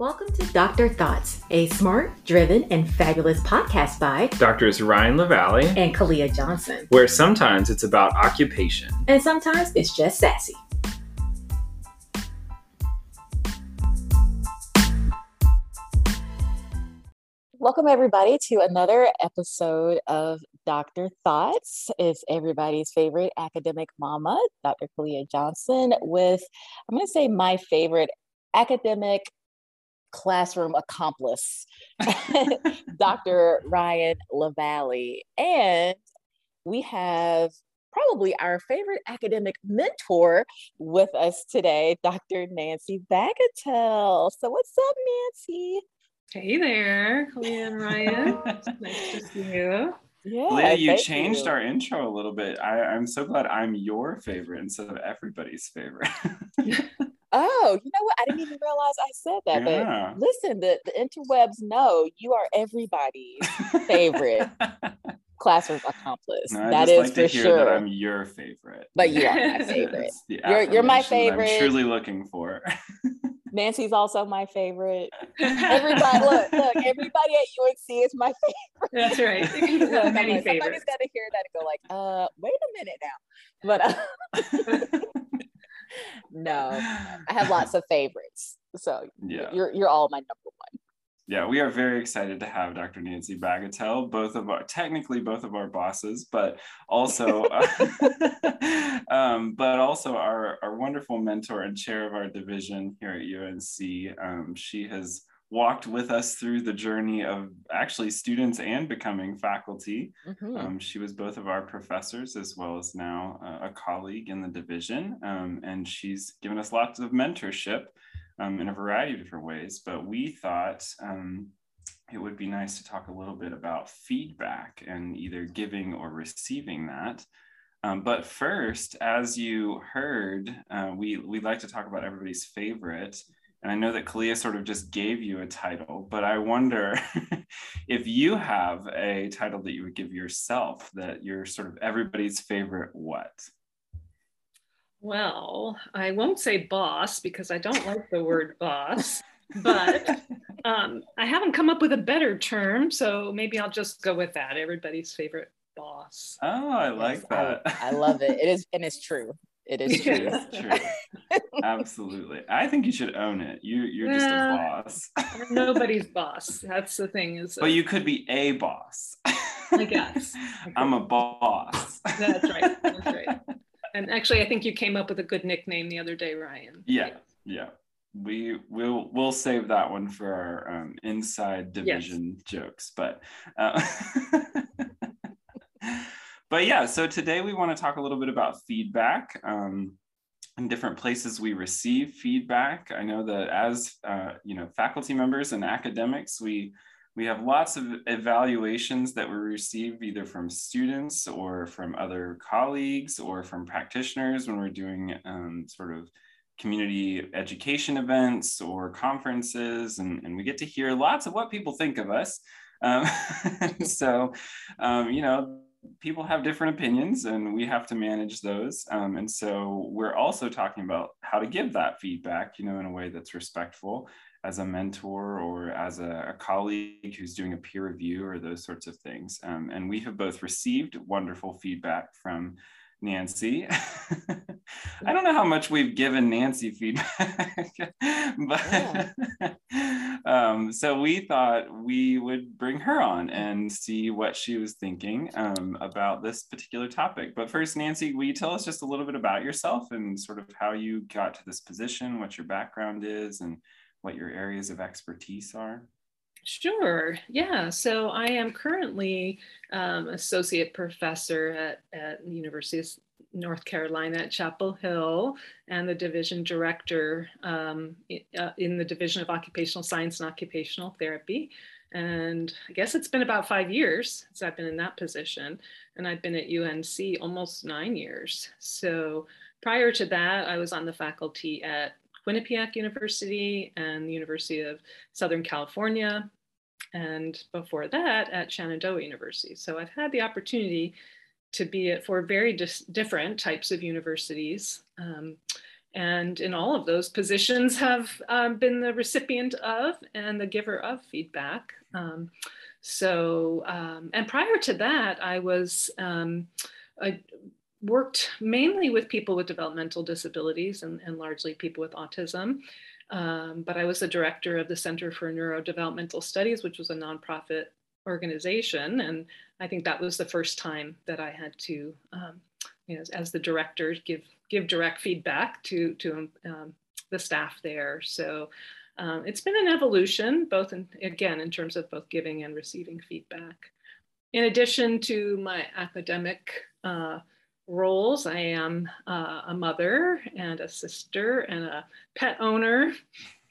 Welcome to Dr. Thoughts, a smart, driven, and fabulous podcast by Doctors Ryan LaValle and Kalia Johnson, where sometimes it's about occupation and sometimes it's just sassy. Welcome, everybody, to another episode of Dr. Thoughts. It's everybody's favorite academic mama, Dr. Kalia Johnson, with, I'm going to say, my favorite academic classroom accomplice, Dr. Ryan LaValle. And we have probably our favorite academic mentor with us today, Dr. Nancy Bagatell. So, what's up, Nancy? Hey there, Kalia and Ryan. nice to see you. Yeah, Leah, you changed you. our intro a little bit. I, I'm so glad I'm your favorite instead of everybody's favorite. Oh, you know what? I didn't even realize I said that. Yeah. But listen, the, the interwebs know you are everybody's favorite classroom accomplice. No, that is like for sure. That I'm your favorite. But you are my favorite. you're you're my favorite. I'm truly looking for. Nancy's also my favorite. Everybody, look, look, everybody at UNC is my favorite. That's right. look, Many like, favorites. Somebody's got to hear that and go like, uh, wait a minute now. But uh, no, I have lots of favorites. So yeah, you're you're all my number one. Yeah, we are very excited to have Dr. Nancy Bagatell, both of our technically both of our bosses, but also uh, um, but also our our wonderful mentor and chair of our division here at UNC. Um, she has walked with us through the journey of actually students and becoming faculty. Mm-hmm. Um, she was both of our professors as well as now uh, a colleague in the division. Um, and she's given us lots of mentorship um, in a variety of different ways. But we thought um, it would be nice to talk a little bit about feedback and either giving or receiving that. Um, but first, as you heard, uh, we, we like to talk about everybody's favorite. And I know that Kalia sort of just gave you a title, but I wonder if you have a title that you would give yourself that you're sort of everybody's favorite what? Well, I won't say boss because I don't like the word boss, but um, I haven't come up with a better term. So maybe I'll just go with that. Everybody's favorite boss. Oh, I like yes, that. I, I, love it. It is, and it's true. It is true. true. Absolutely. I think you should own it. You you're just a boss. nobody's boss. That's the thing is But you could be a boss. I guess. I'm a boss. That's right. That's right. And actually I think you came up with a good nickname the other day, Ryan. Yeah. Yeah. We will we'll save that one for our um, inside division yes. jokes. But uh, but yeah, so today we want to talk a little bit about feedback. Um, in different places we receive feedback. I know that as uh, you know, faculty members and academics, we we have lots of evaluations that we receive either from students or from other colleagues or from practitioners when we're doing um, sort of community education events or conferences, and, and we get to hear lots of what people think of us. Um, so, um, you know, people have different opinions and we have to manage those. Um, and so we're also talking about how to give that feedback, you know, in a way that's respectful as a mentor or as a, a colleague who's doing a peer review or those sorts of things. Um, and we have both received wonderful feedback from Nancy. I don't know how much we've given Nancy feedback, but yeah. um, so we thought we would bring her on and see what she was thinking um, about this particular topic. But first, Nancy, will you tell us just a little bit about yourself and sort of how you got to this position, what your background is, and what your areas of expertise are? Sure. Yeah. So I am currently um, associate professor at, at the University of North Carolina at Chapel Hill and the division director um, uh, in the Division of Occupational Science and Occupational Therapy. And I guess it's been about five years since I've been in that position. And I've been at UNC almost nine years. So prior to that, I was on the faculty at Quinnipiac University and the University of Southern California and before that at Shenandoah University. So I've had the opportunity to be at four very dis- different types of universities. Um, and in all of those positions have um, been the recipient of and the giver of feedback. Um, so, um, and prior to that, I was, um, worked mainly with people with developmental disabilities and, and largely people with autism. Um, but I was the director of the Center for Neurodevelopmental Studies, which was a nonprofit organization. And I think that was the first time that I had to, um, you know, as, the director, give give direct feedback to to um, the staff there. So um, it's been an evolution, both in, again in terms of both giving and receiving feedback. In addition to my academic uh, roles, I am uh, a mother and a sister and a pet owner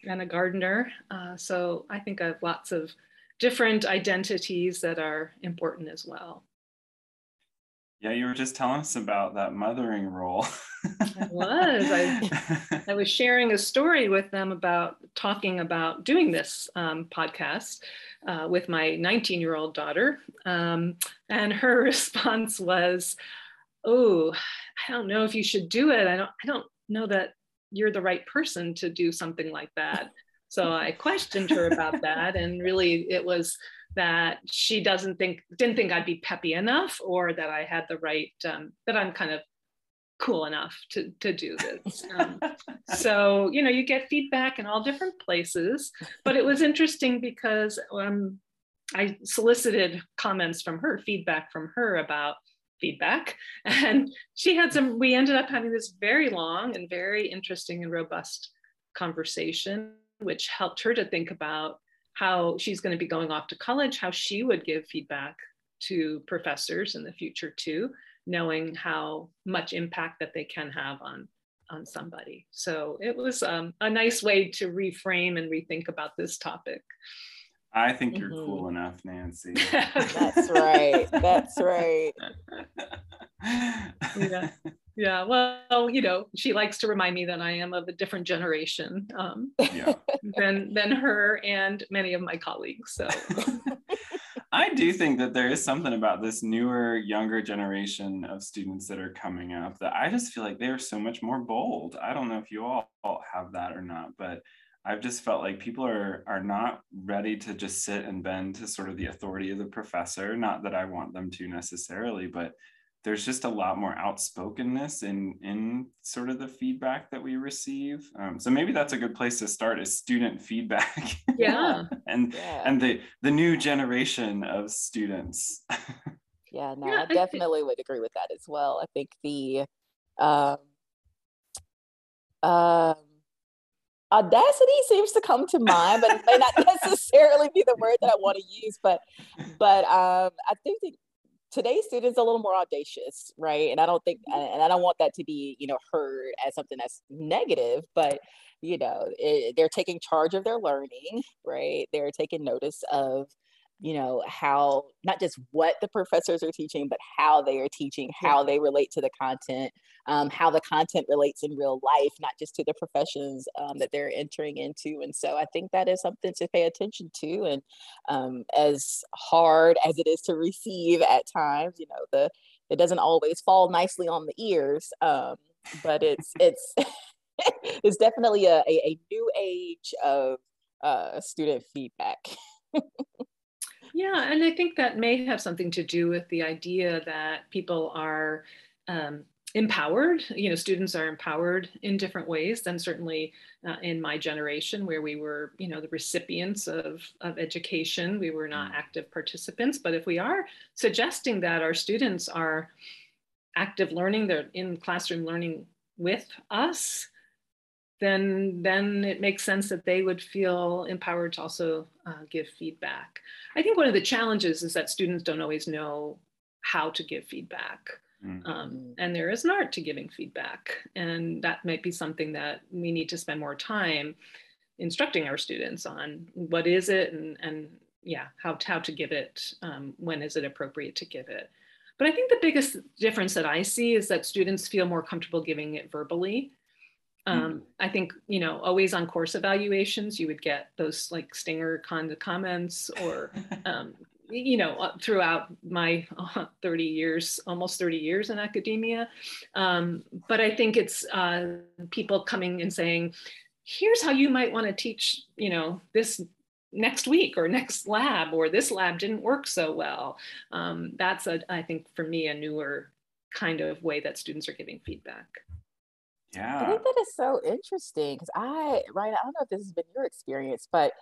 and a gardener. Uh, so I think I have lots of different identities that are important as well. Yeah, you were just telling us about that mothering role. I was. I, I, was sharing a story with them about talking about doing this um, podcast uh, with my 19 year old daughter. Um, and her response was, Oh, I don't know if you should do it. I don't, I don't know that you're the right person to do something like that. So I questioned her about that. And really, it was that she doesn't think didn't think I'd be peppy enough or that I had the right um, that I'm kind of cool enough to to do this. Um, so you know you get feedback in all different places, but it was interesting because um, I solicited comments from her, feedback from her about feedback, and she had some. We ended up having this very long and very interesting and robust conversation, which helped her to think about how she's going to be going off to college, how she would give feedback to professors in the future too, knowing how much impact that they can have on on somebody. So it was um, a nice way to reframe and rethink about this topic. I think you're mm-hmm. cool enough, Nancy. That's right. That's right. yeah. Yeah. Well, you know, she likes to remind me that I am of a different generation um, yeah. than than her and many of my colleagues. So I do think that there is something about this newer, younger generation of students that are coming up that I just feel like they are so much more bold. I don't know if you all have that or not, but I've just felt like people are are not ready to just sit and bend to sort of the authority of the professor. Not that I want them to necessarily, but there's just a lot more outspokenness in in sort of the feedback that we receive. Um, so maybe that's a good place to start is student feedback. Yeah. and yeah. and the the new generation of students. yeah, no, yeah, I definitely I would agree with that as well. I think the um, um audacity seems to come to mind, but it may not necessarily be the word that I want to use. But but um, I think that today's students are a little more audacious, right? And I don't think, and I don't want that to be, you know, heard as something that's negative, but you know, it, they're taking charge of their learning, right? They're taking notice of you know how not just what the professors are teaching but how they are teaching how they relate to the content um, how the content relates in real life not just to the professions um, that they're entering into. And so i think that is something to pay attention to and um, as hard as it is to receive at times you know the it doesn't always fall nicely on the ears um, but it's it's it's definitely a, a, a new age of uh, student feedback Yeah, and I think that may have something to do with the idea that people are um, empowered. You know, students are empowered in different ways than certainly uh, in my generation, where we were, you know, the recipients of, of education. We were not mm. active participants. But if we are suggesting that our students are active learning, they're in classroom learning with us, then then it makes sense that they would feel empowered to also uh, give feedback. I think one of the challenges is that students don't always know how to give feedback. Mm-hmm. Um, and there is an art to giving feedback. And that might be something that we need to spend more time instructing our students on what is it and, and yeah, how, how to give it, um, when is it appropriate to give it. But I think the biggest difference that I see is that students feel more comfortable giving it verbally. Um, I think, you know, always on course evaluations, you would get those like stinger kind of comments or, um, you know, uh, throughout my 30 years, almost 30 years in academia. Um, but I think it's uh, people coming and saying, here's how you might want to teach, you know, this next week or next lab, or this lab didn't work so well. Um, that's, a, I think, for me, a newer kind of way that students are giving feedback. Yeah. I think that is so interesting because I, right, I don't know if this has been your experience, but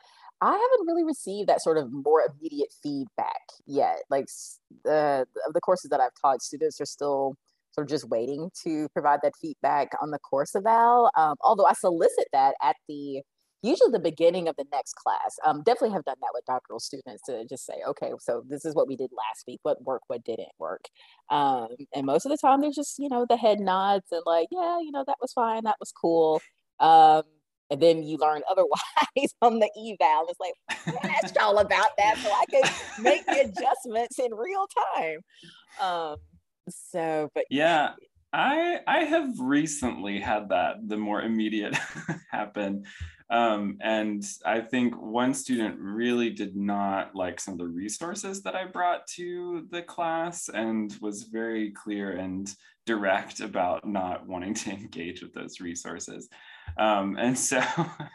I haven't really received that sort of more immediate feedback yet. Like the the courses that I've taught, students are still sort of just waiting to provide that feedback on the course eval. Um, although I solicit that at the usually the beginning of the next class. Um, definitely have done that with doctoral students to just say, okay, so this is what we did last week. What worked? What didn't work? Um, and most of the time, they're just you know the head nods and like, yeah, you know that was fine, that was cool. Um, and then you learn otherwise on the eval. It's like, I asked y'all about that so I could make the adjustments in real time. Um, so, but yeah, I I have recently had that the more immediate happen. Um, and I think one student really did not like some of the resources that I brought to the class and was very clear and direct about not wanting to engage with those resources. Um, and so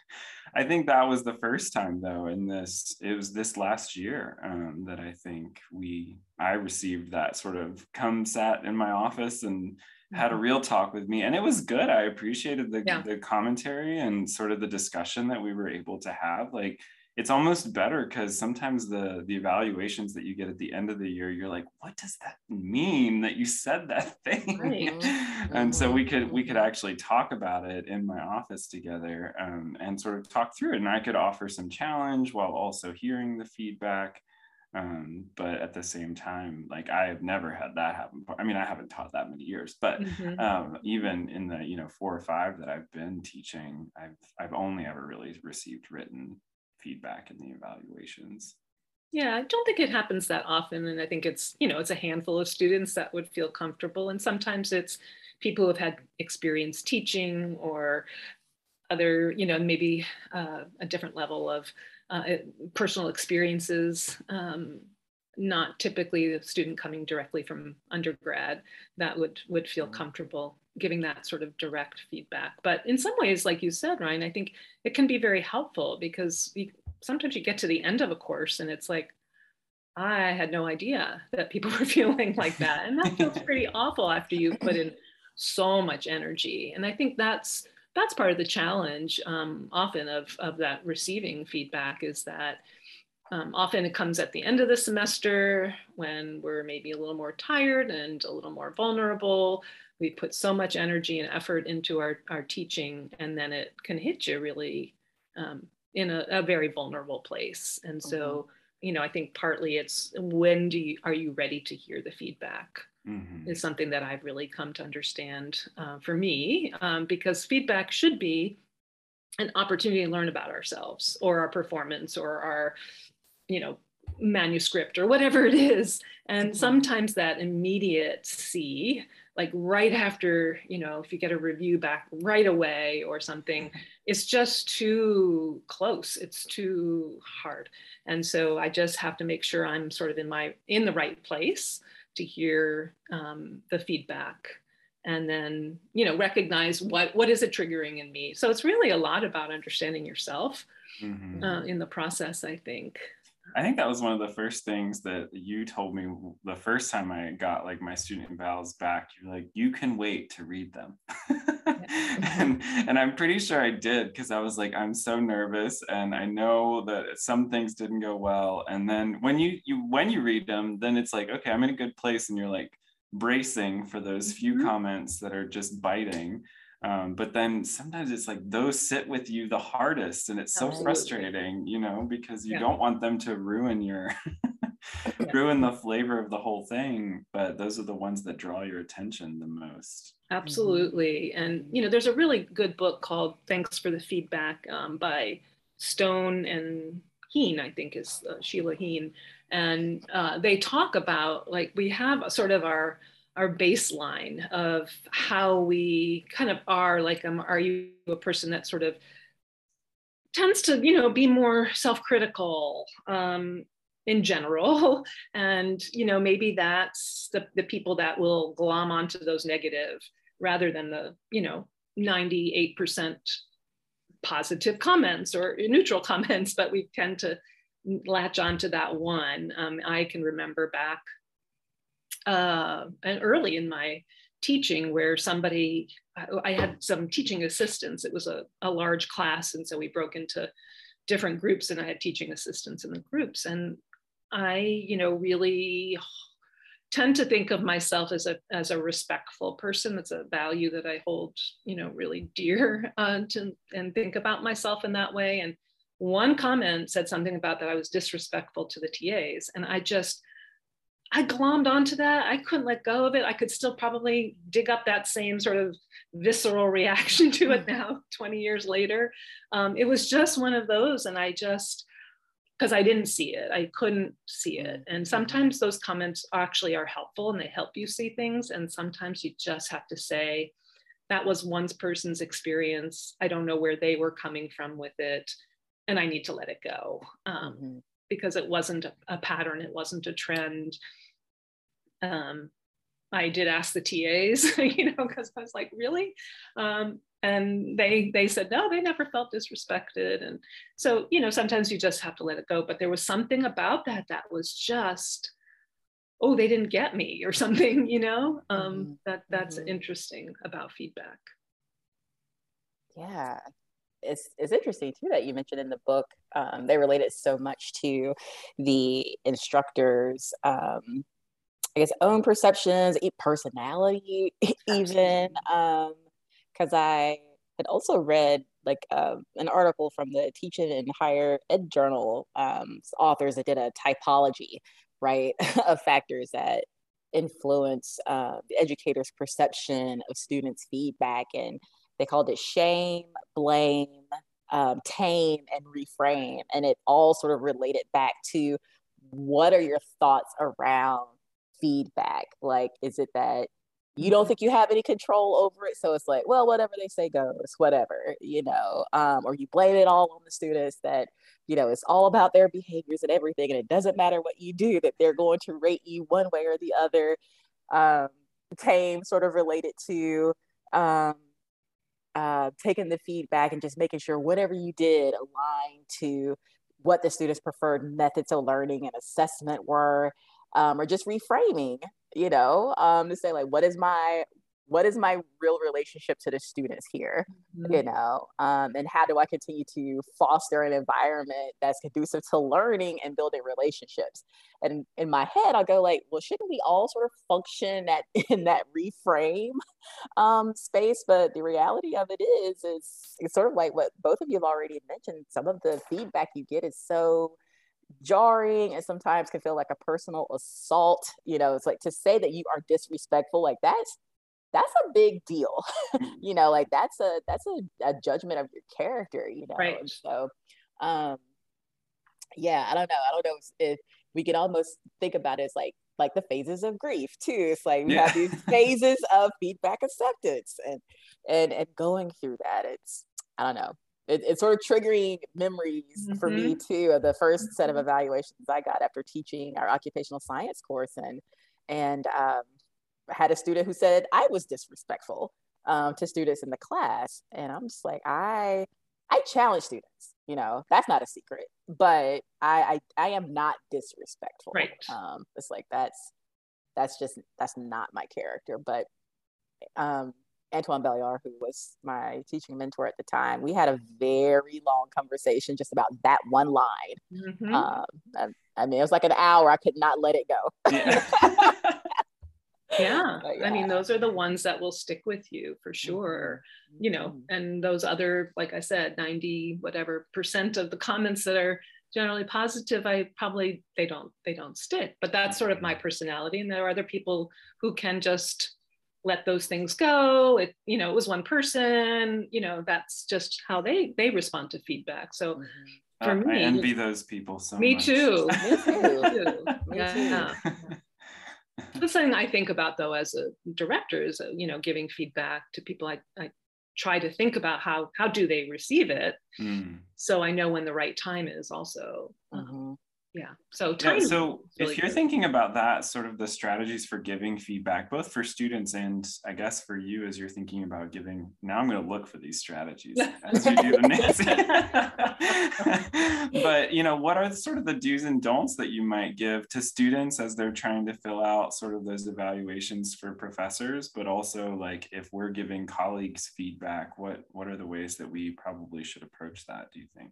I think that was the first time though in this, it was this last year um, that I think we, I received that sort of come sat in my office and had a mm-hmm. real talk with me and it was good. I appreciated the, yeah. the commentary and sort of the discussion that we were able to have. Like it's almost better because sometimes the the evaluations that you get at the end of the year you're like what does that mean that you said that thing right. and so we could we could mm-hmm. actually talk about it in my office together um, and sort of talk through it and i could offer some challenge while also hearing the feedback um, but at the same time like i have never had that happen i mean i haven't taught that many years but mm-hmm. um, even in the you know four or five that i've been teaching i've i've only ever really received written feedback in the evaluations. Yeah, I don't think it happens that often. And I think it's, you know, it's a handful of students that would feel comfortable. And sometimes it's people who have had experience teaching or other, you know, maybe uh, a different level of uh, personal experiences. Um, not typically the student coming directly from undergrad that would would feel mm-hmm. comfortable giving that sort of direct feedback. But in some ways, like you said, Ryan, I think it can be very helpful because we, sometimes you get to the end of a course and it's like, I had no idea that people were feeling like that. And that feels pretty awful after you put in so much energy. And I think that's that's part of the challenge um, often of, of that receiving feedback is that um, often it comes at the end of the semester when we're maybe a little more tired and a little more vulnerable we put so much energy and effort into our, our teaching and then it can hit you really um, in a, a, very vulnerable place and so mm-hmm. you know i think partly it's when do you are you ready to hear the feedback mm-hmm. is something that i've really come to understand uh, for me um, because feedback should be an opportunity to learn about ourselves or our performance or our you know manuscript or whatever it is and mm-hmm. sometimes that immediate see like right after you know if you get a review back right away or something mm-hmm. it's just too close it's too hard and so i just have to make sure i'm sort of in my in the right place to hear um, the feedback and then you know recognize what what is it triggering in me so it's really a lot about understanding yourself mm-hmm. uh, in the process i think I think that was one of the first things that you told me the first time I got like my student evals back. You're like, you can wait to read them. and, and I'm pretty sure I did because I was like, I'm so nervous and I know that some things didn't go well. And then when you, you when you read them, then it's like, okay, I'm in a good place. And you're like bracing for those few mm-hmm. comments that are just biting. Um, but then sometimes it's like those sit with you the hardest and it's so Absolutely. frustrating you know because you yeah. don't want them to ruin your ruin the flavor of the whole thing but those are the ones that draw your attention the most mm-hmm. Absolutely. And, you know, there's a really good book called Thanks for the Feedback um, by Stone and Heen, I think is uh, Sheila Heen. And uh, they talk about like we have sort of our our baseline of how we kind of are like um, are you a person that sort of tends to you know be more self-critical um, in general? And you know maybe that's the, the people that will glom onto those negative rather than the you know 98% positive comments or neutral comments but we tend to latch onto that one. Um, i can remember back uh, and early in my teaching where somebody i had some teaching assistants. It was a, a large class and so we broke into different groups and i had teaching assistants in the groups. And i you know really tend to think of myself as a as a respectful person. That's a value that i hold you know really dear uh, to, and think about myself in that way. And one comment said something about that i was disrespectful to the tas and i just I glommed onto that. I couldn't let go of it. I could still probably dig up that same sort of visceral reaction to it now, 20 years later. Um, it was just one of those. And I just, because I didn't see it, I couldn't see it. And sometimes those comments actually are helpful and they help you see things. And sometimes you just have to say, that was one person's experience. I don't know where they were coming from with it. And I need to let it go. Um, mm-hmm because it wasn't a, pattern, it wasn't a trend. Um, I did ask the TAs, you know, because I was like, really? Um, and they they said no, they never felt disrespected. And so, you know, sometimes you just have to let it go. But there was something about that that was just, oh, they didn't get me or something, you know. Um, mm-hmm. That that's mm-hmm. interesting about feedback. Yeah, it's it's interesting too that you mentioned in the book um, they relate it so much to the instructors um, i guess own perceptions personality even because um, i had also read like uh, an article from the teaching and higher ed journal um, authors that did a typology right of factors that influence uh, the educator's perception of students feedback and they called it shame, blame, um, tame, and reframe. And it all sort of related back to what are your thoughts around feedback? Like, is it that you don't think you have any control over it? So it's like, well, whatever they say goes, whatever, you know, um, or you blame it all on the students that, you know, it's all about their behaviors and everything. And it doesn't matter what you do, that they're going to rate you one way or the other. Um, tame sort of related to, um, uh, taking the feedback and just making sure whatever you did aligned to what the students' preferred methods of learning and assessment were, um, or just reframing, you know, um, to say like, what is my what is my real relationship to the students here mm-hmm. you know um, and how do i continue to foster an environment that's conducive to learning and building relationships? And in my head i'll go like well shouldn't we all sort of function in that reframe um, space? But the reality of it is is it's sort of like what both of you have already mentioned. Some of the feedback you get is so jarring and sometimes can feel like a personal assault you know it's like to say that you are disrespectful like that's that's a big deal mm. you know like that's a that's a, a judgment of your character you know right. so um yeah i don't know i don't know if, if we can almost think about it as like like the phases of grief too it's like we yeah. have these phases of feedback acceptance and and and going through that it's i don't know it, it's sort of triggering memories mm-hmm. for me mm-hmm. too of the 1st mm-hmm. set of mm-hmm. evaluations i got after teaching our occupational science course and and um, had a student who said I was disrespectful um, to students in the class, and I'm just like, I I challenge students. You know, that's not a secret, but I I, I am not disrespectful. Right. Um, it's like that's that's just that's not my character. But um, Antoine Bailliard, who was my teaching mentor at the time, we had a very long conversation just about that one line. Mm-hmm. Um, I, I, mean, it was like an hour. I could not let it go. Yeah. yeah. yeah. i mean those are the ones that will stick with you for sure mm-hmm. you know mm-hmm. and those other like i said 90 whatever percent of the comments that are generally positive i probably they don't they don't stick but that's sort of my mm-hmm. personality and there are other people who can just let those things go it you know it was one person you know that's just how they they respond to feedback so mm-hmm. for uh, me i envy those people so me much. too me too, me yeah. too the thing I think about though as a director is, uh, you know, giving feedback to people. I, I try to think about how how do they receive it, mm. so I know when the right time is. Also, mm-hmm. Yeah. So yeah, so really if you're good. thinking about that sort of the strategies for giving feedback both for students and i guess for you as you're thinking about giving now i'm going to look for these strategies as you do nancy but you know what are the, sort of the do's and don'ts that you might give to students as they're trying to fill out sort of those evaluations for professors? But also like if we're giving colleagues feedback what what are the ways that we probably should approach that do you think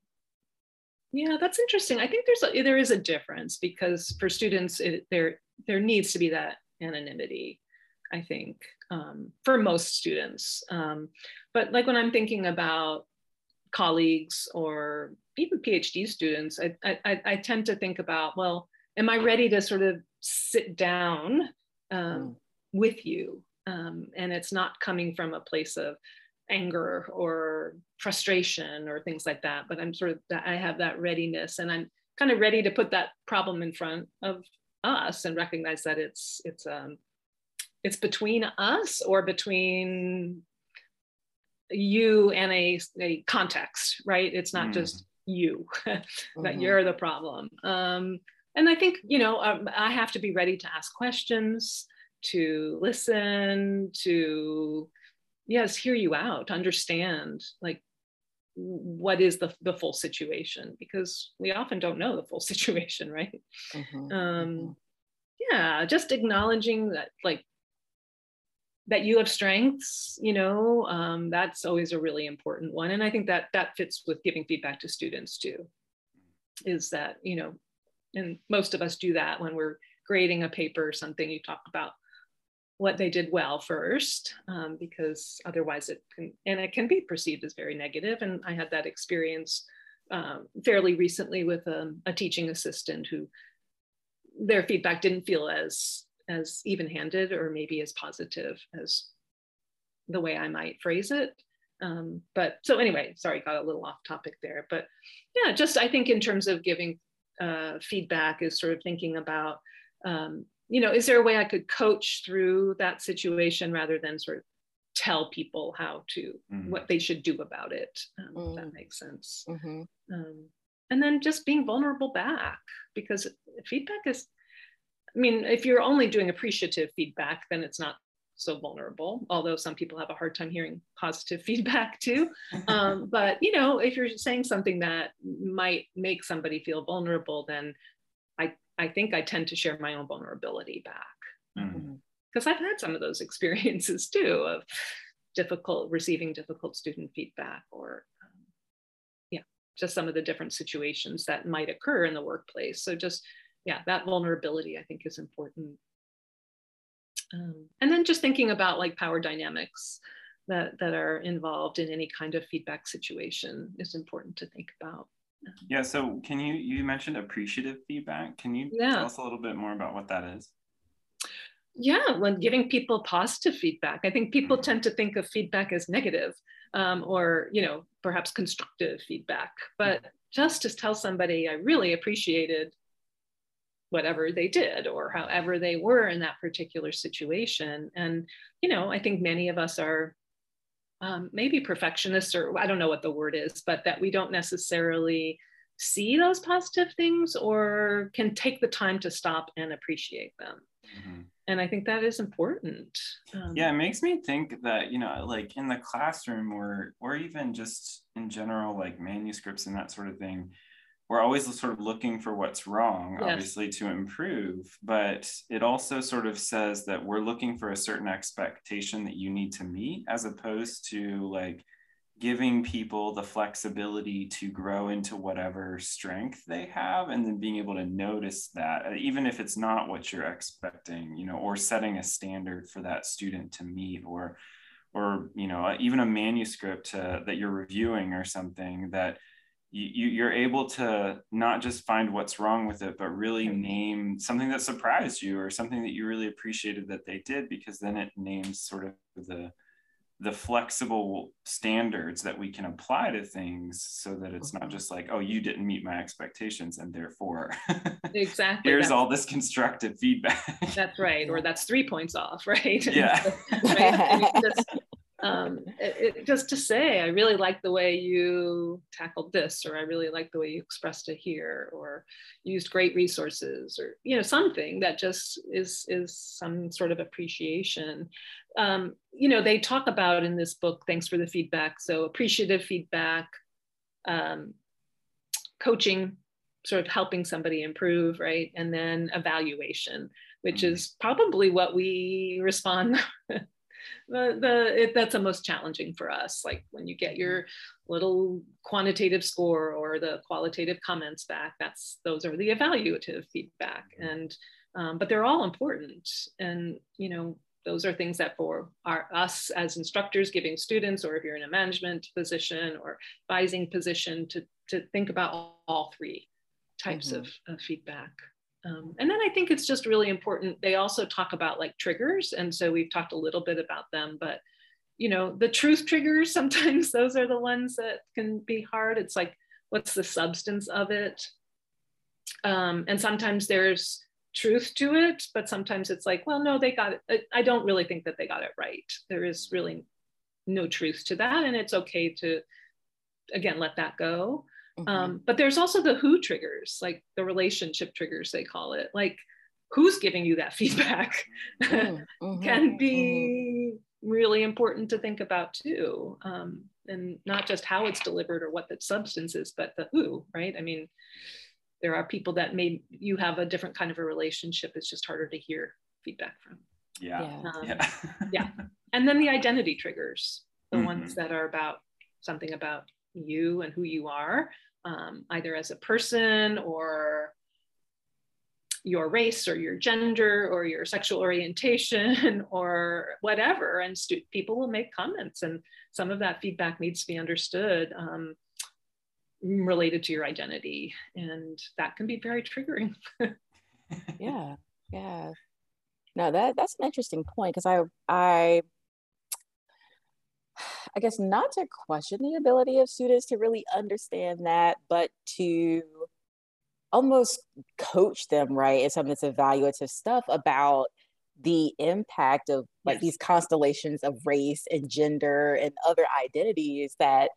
yeah, that's interesting. I think there's a, there is a difference because for students, it, there there needs to be that anonymity. I think um, for most students, um, but like when I'm thinking about colleagues or even PhD students, I, I, I tend to think about well, am I ready to sort of sit down um, mm. with you? Um, and it's not coming from a place of anger or frustration or things like that but i'm sort of i have that readiness and i'm kind of ready to put that problem in front of us and recognize that it's it's um it's between us or between you and a, a context right it's not mm. just you that mm-hmm. you're the problem um and i think you know um, i have to be ready to ask questions to listen to yes hear you out understand like what is the, the full situation because we often don't know the full situation right mm-hmm, um mm-hmm. yeah just acknowledging that like that you have strengths you know um, that's always a really important one and i think that that fits with giving feedback to students too is that you know and most of us do that when we're grading a paper or something you talk about what they did well first, um, because otherwise it can, and it can be perceived as very negative. And I had that experience um, fairly recently with a, a, teaching assistant who their feedback didn't feel as as even-handed or maybe as positive as the way I might phrase it. Um, but so anyway, sorry, got a little off topic there. But yeah, just I think in terms of giving uh, feedback is sort of thinking about um, you know, is there a way I could coach through that situation rather than sort of tell people how to mm-hmm. what they should do about it? Um, mm-hmm. that mm. makes sense. Mm-hmm. Um, and then just being vulnerable back because feedback is. I mean, if you're only doing appreciative feedback, then it's not so vulnerable. Although some people have a hard time hearing positive feedback too. Um, but you know, if you're saying something that might make somebody feel vulnerable, then I think I tend to share my own vulnerability back. Because mm-hmm. I've had some of those experiences too of difficult receiving difficult student feedback or um, yeah, just some of the different situations that might occur in the workplace. So just yeah, that vulnerability I think is important. Um, and then just thinking about like power dynamics that, that are involved in any kind of feedback situation is important to think about. Yeah. So can you, you mentioned appreciative feedback. Can you yeah. tell us a little bit more about what that is? Yeah, when giving people positive feedback, I think people mm-hmm. tend to think of feedback as negative um, or, you know, perhaps constructive feedback. But mm-hmm. just to tell somebody I really appreciated whatever they did or however they were in that particular situation. And, you know, I think many of us are um, maybe perfectionists or I don't know what the word is, but that we don't necessarily see those positive things or can take the time to stop and appreciate them. Mm-hmm. And I think that is important. Um, yeah, it makes me think that, you know, like in the classroom or or even just in general, like manuscripts and that sort of thing, we're always sort of looking for what's wrong, yes. obviously, to improve. But it also sort of says that we're looking for a certain expectation that you need to meet, as opposed to like giving people the flexibility to grow into whatever strength they have and then being able to notice that uh, even if it's not what you're expecting you know or setting a standard for that student to meet or or you know even a manuscript uh, that you're reviewing or something that you, you're able to not just find what's wrong with it, but really name something that surprised you or something that you really appreciated that they did, because then it names sort of the the flexible standards that we can apply to things so that it's not mm-hmm. just like oh you didn't meet my expectations and therefore exactly here's all this constructive feedback that's right or that's three points off right yeah right? just, um, it, it, just to say, I really like the way you tackled this, or I really like the way you expressed it here, or used great resources, or you know something that just is is some sort of appreciation. Um, you know, they talk about in this book. Thanks for the feedback. So appreciative feedback, um, coaching, sort of helping somebody improve, right, and then evaluation, which mm-hmm. is probably what we respond the, the it, that's the most challenging for us like when you get your little quantitative score or the qualitative comments back that's those are the evaluative feedback. And um, but they're all important. And you know those are things that for our us as instructors giving students or if you're in a management position or advising position to to think about all, all three types mm-hmm. of, of feedback um, and then I think it's just really important. They also talk about like triggers. And so we've talked a little bit about them, but you know, the truth triggers, sometimes those are the ones that can be hard. It's like, what's the substance of it? Um, and sometimes there's truth to it, but sometimes it's like, well, no, they got it. I don't really think that they got it right. There is really no truth to that. And it's okay to, again, let that go. Mm-hmm. Um, but there's also the who triggers, like the relationship triggers, they call it. Like, who's giving you that feedback mm-hmm. can be mm-hmm. really important to think about too. Um, and not just how it's delivered or what the substance is, but the who, right? I mean, there are people that may you have a different kind of a relationship. It's just harder to hear feedback from. Yeah. Um, yeah. yeah. And then the identity triggers, the mm-hmm. ones that are about something about you and who you are um, either as a person or your race or your gender or your sexual orientation or whatever. And stu- people will make comments, and some of that feedback needs to be understood um, related to your identity. And that can be very triggering. yeah, yeah. No, that that's an interesting point because I I I guess not to question the ability of students to really understand that, but to almost coach them, right, in some of this evaluative stuff about the impact of like yes. these constellations of race and gender and other identities that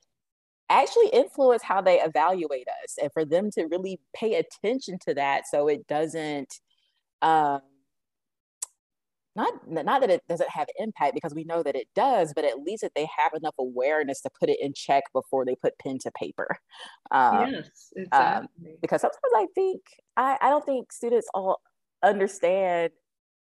actually influence how they evaluate us and for them to really pay attention to that so it doesn't um, not not that it doesn't have impact because we know that it does but at least that they have enough awareness to put it in check before they put pen to paper um, yes um, exactly. Um, because sometimes i think I, I don't think students all understand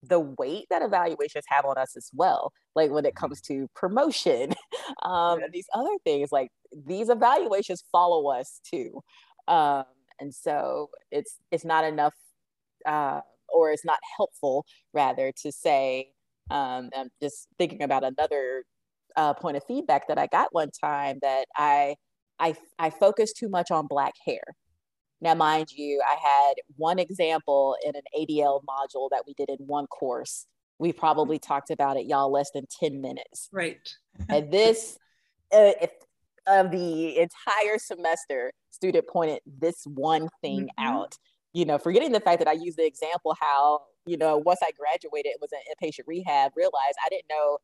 the weight that evaluations have on us as well like when it mm-hmm. comes to promotion um, and these other things like these evaluations follow us too um, and so it's it's not enough uh, or it's not helpful rather to say um, i'm just thinking about another uh, point of feedback that i got one time that i i i focused too much on black hair. Now mind you i had one example in an adl module that we did in one course. We probably talked about it y'all less than 10 minutes. Right. And this uh, if of the entire semester student pointed this one thing mm-hmm. out you know, forgetting the fact that I used the example how, you know, once I graduated it was in inpatient rehab, realized I didn't know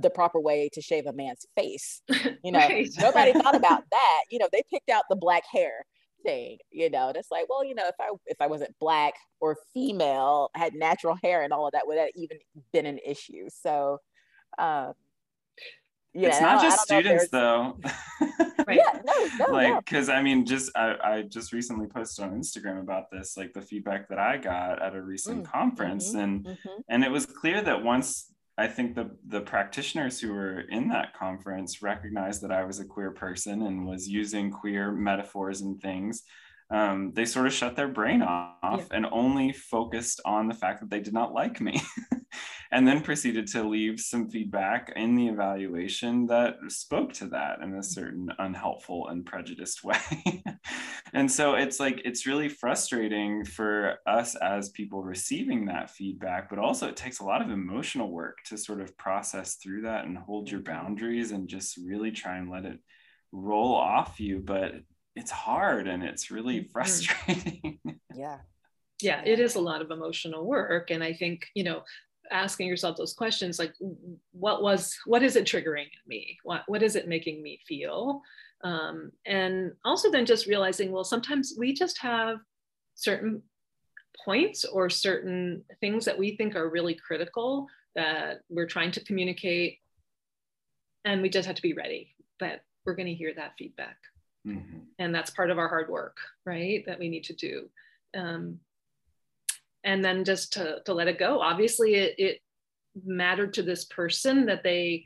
the proper way to shave a man's face. You know, right. nobody thought about that. You know, they picked out the black hair thing, you know, and it's like, well, you know, if I if I wasn't black or female, had natural hair and all of that, would that even been an issue? So um yeah, it's not just students though. right. Yeah, no, no, like because no. I mean, just I, I just recently posted on Instagram about this, like the feedback that I got at a recent mm. conference, mm-hmm. and mm-hmm. and it was clear that once I think the the practitioners who were in that conference recognized that I was a queer person and was using queer metaphors and things um, they sort of shut their brain off yeah. and only focused on the fact that they did not like me and then proceeded to leave some feedback in the evaluation that spoke to that in a certain unhelpful and prejudiced way. And so it's like it's really frustrating for us as people receiving that feedback but also it takes a lot of emotional work to sort of process through that and hold your boundaries and just really try and let it roll off you but it's hard and it's really mm-hmm. frustrating. yeah. Yeah, it is a lot of emotional work. And I think, you know, asking yourself those questions like what was what is it triggering in me what what is it making me feel um, and also then just realizing well sometimes we just have certain points or certain things that we think are really critical that we're trying to communicate and we just have to be ready that we're going to hear that feedback mm-hmm. and that's part of our hard work right that we need to do um, and then just to, to let it go obviously it, it mattered to this person that they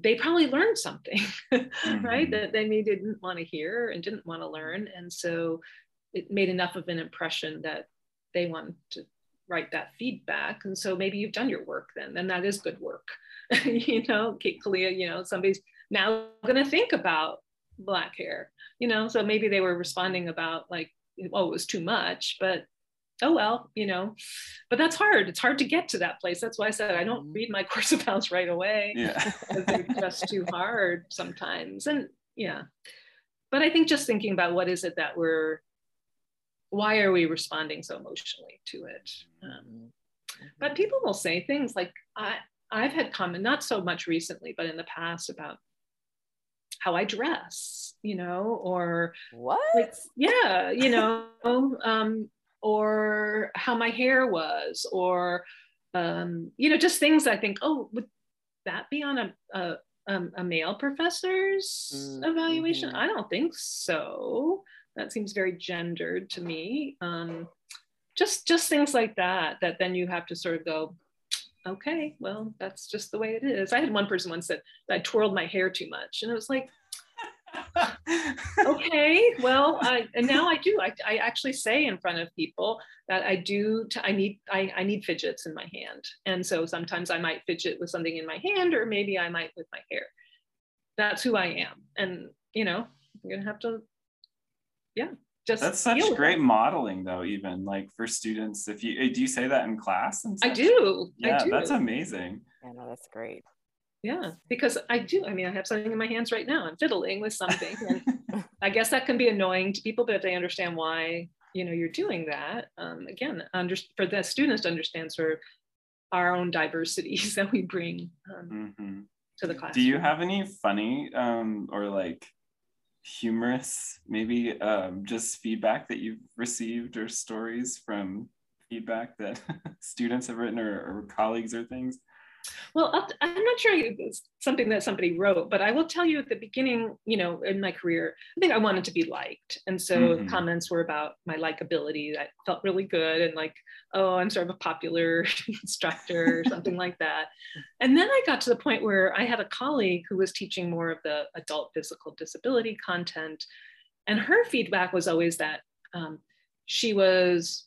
they probably learned something mm-hmm. right that they maybe didn't want to hear and didn't want to learn and so it made enough of an impression that they wanted to write that feedback and so maybe you've done your work then and that is good work you know Kate Kalia, you know somebody's now going to think about black hair you know? So maybe they were responding about like oh it was too much but oh well you know? But that's hard. It's hard to get to that place. That's why i said i don't mm-hmm. read my course of right away yeah. it's just too hard sometimes. And yeah. But i think just thinking about what is it that we're why are we responding so emotionally to it? Um, mm-hmm. but people will say things like i i've had comment not so much recently but in the past about how I dress, you know, or what? yeah, you know, um, or how my hair was, or um, you know, just things I think, oh, would that be on a a, um, a male professor's mm-hmm. evaluation? I don't think so. That seems very gendered to me. Um, just just things like that. That then you have to sort of go, okay, well, that's just the way it is. I had one person once said I twirled my hair too much, and it was like, okay, well, I, and now I do. I, I actually say in front of people that I do. T- I need I, I need fidgets in my hand, and so sometimes I might fidget with something in my hand, or maybe I might with my hair. That's who I am, and you know, I'm gonna have to, yeah, just that's such great modeling though even like for students if you do you say that in class and i do yeah I do. that's amazing. Yeah no that's great. Yeah because i do i mean i have something in my hands right now. I'm fiddling with something and i guess that can be annoying to people but if they understand why you know you're doing that. Um, again under, for the students to understand sort of our own diversities that we bring um, mm-hmm. to the class do you have any funny um, or like humorous, maybe um, just feedback that you've received or stories from feedback that students have written or, or colleagues or things? Well, I'm not sure it's something that somebody wrote, but I will tell you at the beginning, you know, in my career, I think I wanted to be liked. And so mm-hmm. comments were about my likability. I felt really good and like, oh, I'm sort of a popular instructor or something like that. And then I got to the point where I had a colleague who was teaching more of the adult physical disability content. And her feedback was always that um, she was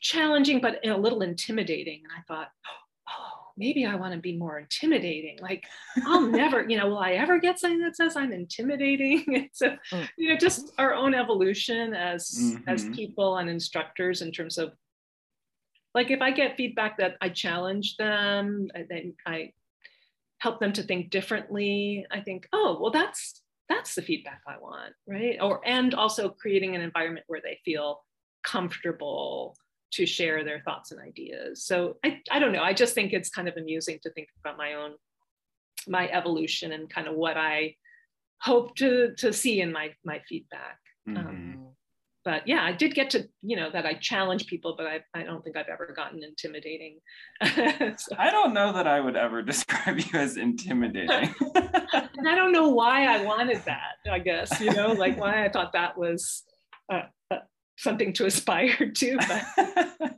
challenging, but a little intimidating. And I thought, oh, maybe I want to be more intimidating. Like, I'll never, you know, will I ever get something that says I'm intimidating? so, mm. you know, just our own evolution as mm-hmm. as people and instructors in terms of like if I get feedback that I challenge them, I, I help them to think differently. I think, oh, well, that's that's the feedback I want, right? Or and also creating an environment where they feel comfortable to share their thoughts and ideas. So I, I don't know. I just think it's kind of amusing to think about my own my evolution and kind of what I hope to to see in my my feedback. Um, mm-hmm. Um, but yeah, I did get to you know that I challenge people, but I I don't think I've ever gotten intimidating. so. I don't know that I would ever describe you as intimidating. and I don't know why I wanted that. I guess you know like why I thought that was. Uh, something to aspire to. But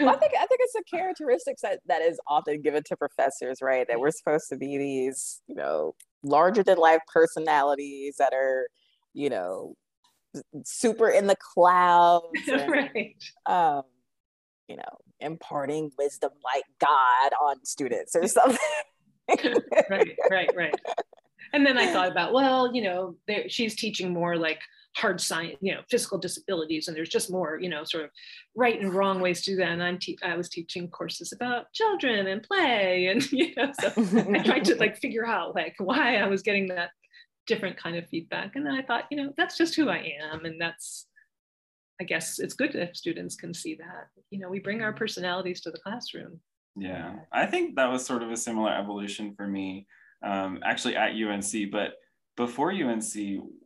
well, I think I think it's a characteristics that, that is often given to professors, right? That we're supposed to be these, you know, larger than life personalities that are, you know, super in the clouds, and, right? Um, you know, imparting wisdom like God on students or something. right, right, right. And then I thought about, well, you know, she's teaching more like hard science, you know, physical disabilities, and there's just more, you know, sort of right and wrong ways to do that. And I'm te- I was teaching courses about children and play, and you know, so I tried to like figure out like why I was getting that different kind of feedback. And then I thought, you know, that's just who I am, and that's, I guess, it's good if students can see that. You know, we bring our personalities to the classroom. Yeah, I think that was sort of a similar evolution for me, um, actually at UNC. But before UNC,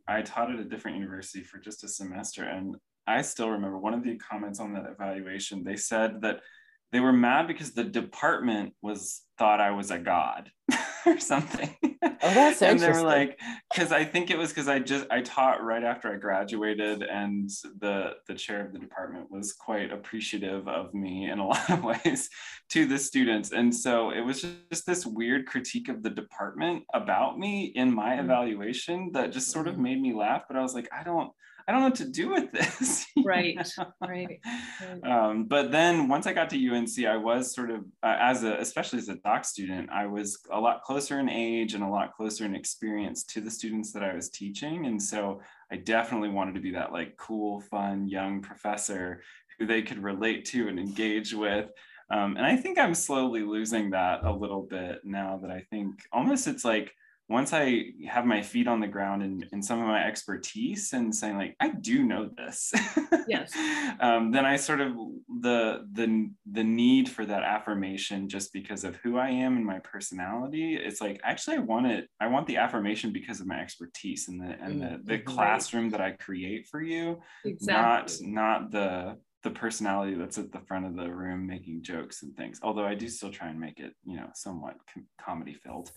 I taught at a different university for just a semester. And I still remember one of the comments on that evaluation, they said that they were mad because the department was thought I was a god or something. Oh, that's and they were like, because I think it was because I just I taught right after I graduated, and the the chair of the department was quite appreciative of me in a lot of ways to the students, and so it was just this weird critique of the department about me in my mm-hmm. evaluation that just sort of mm-hmm. made me laugh. But I was like, I don't I don't know what to do with this. right, right. Um, but then once I got to UNC, I was sort of, uh, as a, especially as a doc student, I was a lot closer in age and a lot closer in experience to the students that I was teaching. And so I definitely wanted to be that like cool, fun, young professor who they could relate to and engage with. Um, and I think I'm slowly losing that a little bit now that I think almost it's like, once I have my feet on the ground and, and some of my expertise and saying like I do know this, yes, um, then I sort of the the the need for that affirmation just because of who I am and my personality. It's like actually I want it. I want the affirmation because of my expertise and the and the, the mm-hmm. classroom that I create for you, exactly. not not the the personality that's at the front of the room making jokes and things although i do still try and make it you know somewhat com- comedy filled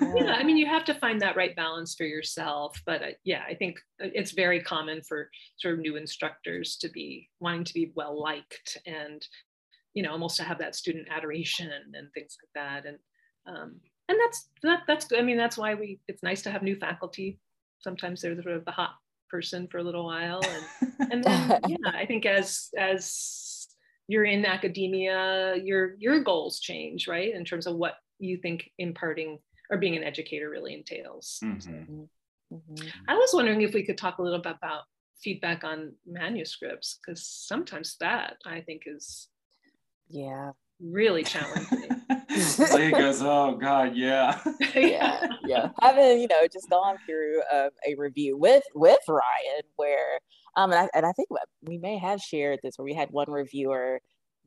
yeah i mean you have to find that right balance for yourself but uh, yeah i think uh, it's very common for sort of new instructors to be wanting to be well liked and you know almost to have that student adoration and things like that and um, and that's that, that's good. I mean that's why we it's nice to have new faculty. Sometimes they're sort of the hot person for a little while and and then yeah i think as as you're in academia your your goals change right in terms of what you think imparting or being an educator really entails mm-hmm. mm-hmm. i was wondering if we could talk a little bit about feedback on manuscripts because sometimes that i think is yeah really challenging Lee goes, oh God, yeah. yeah, yeah. Having, you know, just gone through a, a review with with Ryan where um and I, and I think we may have shared this where we had one reviewer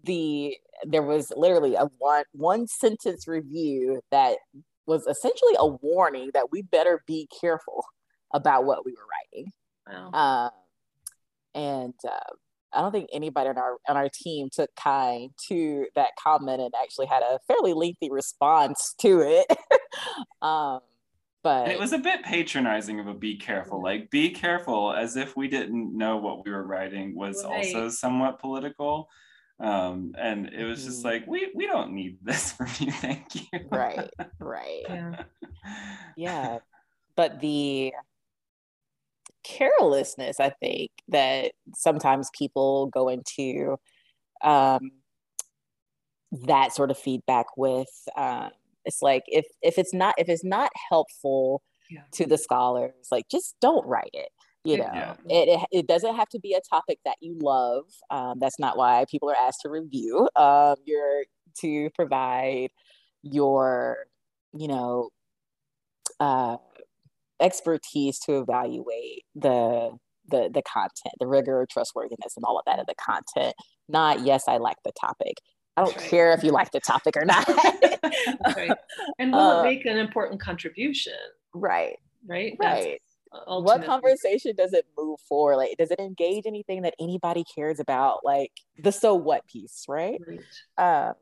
the there was literally a one one sentence review that was essentially a warning that we better be careful about what we were writing. Wow. Um, and uh, I don't think anybody on our on our team took kind to that comment and actually had a fairly lengthy response to it. um, but it was a bit patronizing of a be careful, like be careful, as if we didn't know what we were writing was right. also somewhat political. Um, and it was just mm-hmm. like we we don't need this from you, thank you. right, right. Yeah. yeah. But the carelessness, I think, that sometimes people go into um, that sort of feedback with. Um, it's like if if it's not if it's not helpful yeah. to the scholars, like just don't write it. You know, yeah. it, it, it doesn't have to be a topic that you love. Um, that's not why people are asked to review. Um, you're to provide your, you know, uh, expertise to evaluate the the the content, the rigor, trustworthiness, and all of that of the content. Not yes, I like the topic. I don't right. care if you like the topic or not. right. And will uh, it make an important contribution? Right. Right. Right. What conversation does it move for? Like, does it engage anything that anybody cares about? Like the so what piece, right? right. Um,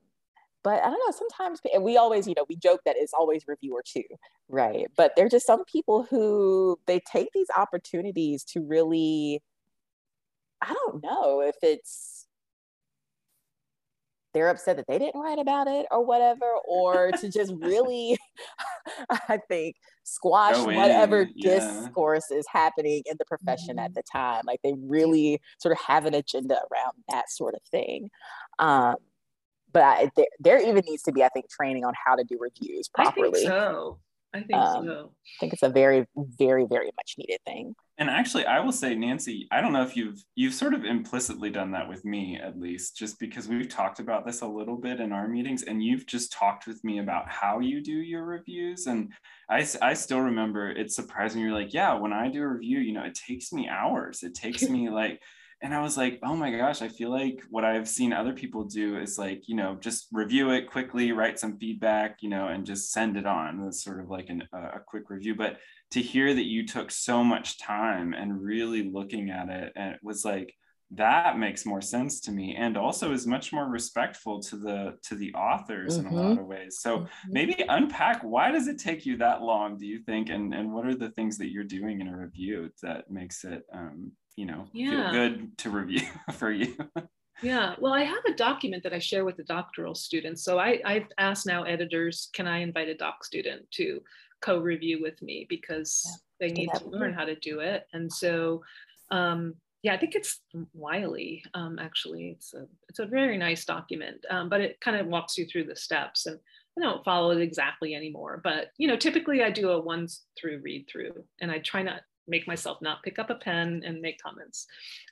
but I don't know, sometimes and we always, you know, we joke that it's always reviewer two, right? But there're just some people who they take these opportunities to really, I don't know if it's they're upset that they didn't write about it or whatever, or to just really, I think, squash whatever yeah. discourse is happening in the profession mm-hmm. at the time. Like they really sort of have an agenda around that sort of thing. Um, but I, there, there, even needs to be, I think, training on how to do reviews properly. I think so. I think um, so. I think it's a very, very, very much needed thing. And actually, I will say, Nancy, I don't know if you've you've sort of implicitly done that with me, at least, just because we've talked about this a little bit in our meetings, and you've just talked with me about how you do your reviews, and I, I still remember it's surprising. You're like, yeah, when I do a review, you know, it takes me hours. It takes me like and I was like, oh my gosh, I feel like what I've seen other people do is like, you know, just review it quickly, write some feedback, you know, and just send it on. It's sort of like an, a quick review. But to hear that you took so much time and really looking at it, and it was like, that makes more sense to me and also is much more respectful to the to the authors mm-hmm. in a lot mm-hmm. of ways so mm-hmm. maybe unpack why does it take you that long do you think and and what are the things that you're doing in a review that makes it um you know yeah. feel good to review for you yeah well i have a document that i share with the doctoral students so i i've asked now editors can i invite a doc student to co-review with me because yeah. they need to learn how to do it and so um, yeah, I think it's Wiley. Um, actually, it's a it's a very nice document, um, but it kind of walks you through the steps. And I don't follow it exactly anymore, but you know, typically I do a one through read through, and I try not make myself not pick up a pen and make comments.